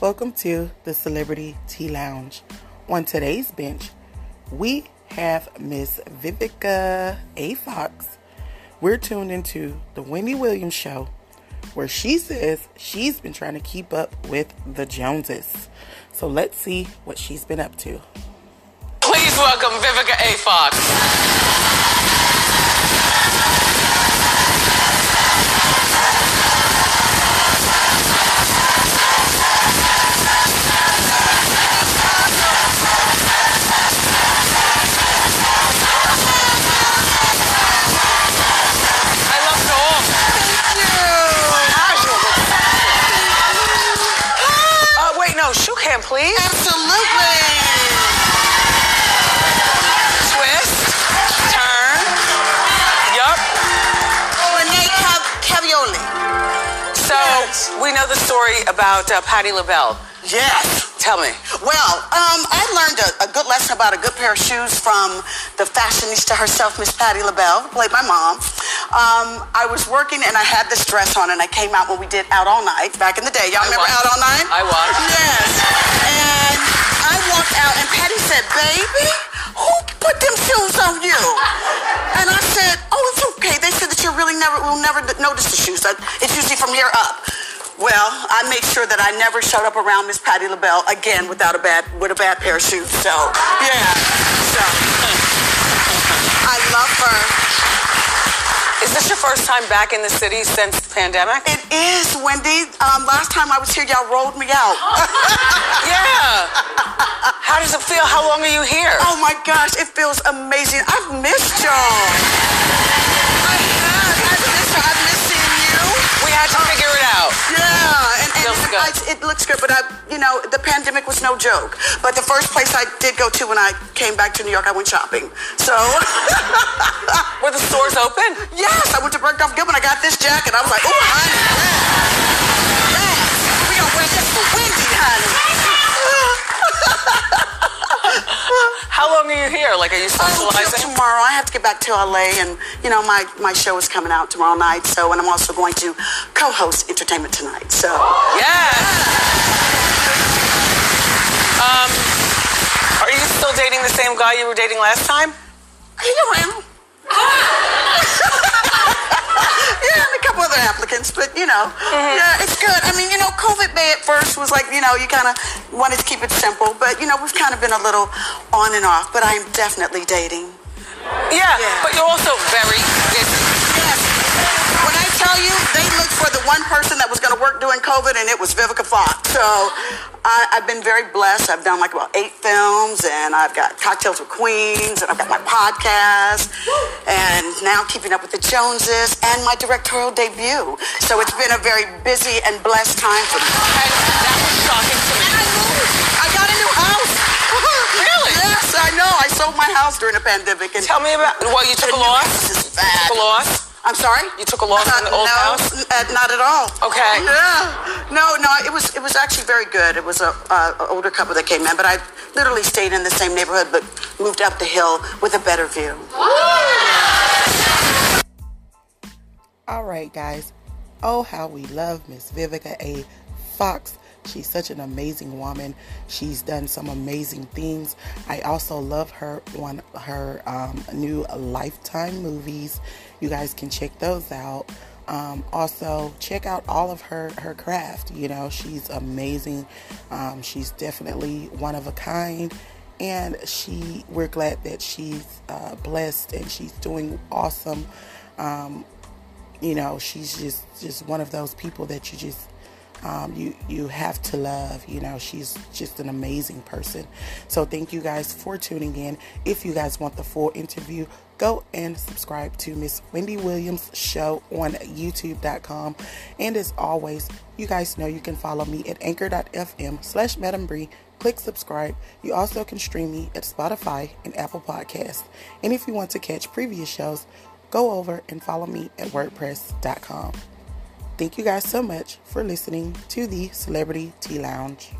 Welcome to the Celebrity Tea Lounge. On today's bench, we have Miss Vivica A. Fox. We're tuned into the Wendy Williams show, where she says she's been trying to keep up with the Joneses. So let's see what she's been up to. Please welcome Vivica A. Fox. Please. Absolutely. Twist, turn. Yup. Renee Cav- Caovilla. So we know the story about uh, Patti LaBelle. Yes. Tell me. Well, um, I learned a, a good lesson about a good pair of shoes from the fashionista herself, Miss Patti LaBelle, who played my mom. Um, I was working and I had this dress on, and I came out when we did Out All Night back in the day. Y'all I remember watched. Out All Night? I was. Yes. And out, and Patti said, "Baby, who put them shoes on you?" And I said, "Oh, it's okay." They said that you really never will never notice the shoes. It's usually from here up. Well, I made sure that I never showed up around Miss Patti LaBelle again without a bad with a bad pair of shoes. So yeah, so I love her. Is this your first time back in the city since the pandemic? It is Wendy. Um, last time I was here, y'all rolled me out. Yeah. How does it feel? How long are you here? oh my gosh, it feels amazing. I've missed y'all. It looks good, but I, you know, the pandemic was no joke. But the first place I did go to when I came back to New York, I went shopping. So, Were the stores open? yes, I went to Bergdorf Goodman. I got this jacket. I was like, oh, honey, yes, yes, we gonna wear this for Wendy, honey. How long are you here? Like, are you Until socializing? tomorrow, I have to get back to LA, and you know, my my show is coming out tomorrow night. So, and I'm also going to co-host Entertainment Tonight. So, Yes. Um, are you still dating the same guy you were dating last time? He around. yeah, and a couple other applicants, but you know, yeah, it's good. I mean, you know, COVID Bay at first was like, you know, you kind of wanted to keep it simple, but you know, we've kind of been a little on and off. But I'm definitely dating. Yeah, Yeah. but you're also very busy. Yes. When I tell you, they looked for the one person that was going to work during COVID, and it was Vivica Fox. So I, I've been very blessed. I've done like about eight films, and I've got Cocktails with Queens, and I've got my podcast, and now Keeping Up with the Joneses, and my directorial debut. So it's been a very busy and blessed time for me. And that was shocking to me. And I moved. I got a new house. Really? Yes, I know. I sold my house during the pandemic. And Tell me about, well, you took a new loss? house is Took a loss? I'm sorry. You took a loss in the old no, house? n- uh, not at all. Okay. Yeah. No, no. It was it was actually very good. It was a, uh, a older couple that came in, but I literally stayed in the same neighborhood, but moved up the hill with a better view. All right, guys. Oh, how we love Miss Vivica A. Fox. She's such an amazing woman. She's done some amazing things. I also love her one her um, new Lifetime movies. You guys can check those out. Um, also, check out all of her her craft. You know, she's amazing. Um, she's definitely one of a kind and she we're glad that she's uh, blessed and she's doing awesome um, you know she's just just one of those people that you just um, you you have to love you know she's just an amazing person. So thank you guys for tuning in. If you guys want the full interview go and subscribe to miss wendy williams show on youtube.com and as always you guys know you can follow me at anchor.fm slash madam Bree. click subscribe. You also can stream me at spotify and apple podcasts. And if you want to catch previous shows go over and follow me at wordpress.com Thank you guys so much for listening to the Celebrity Tea Lounge.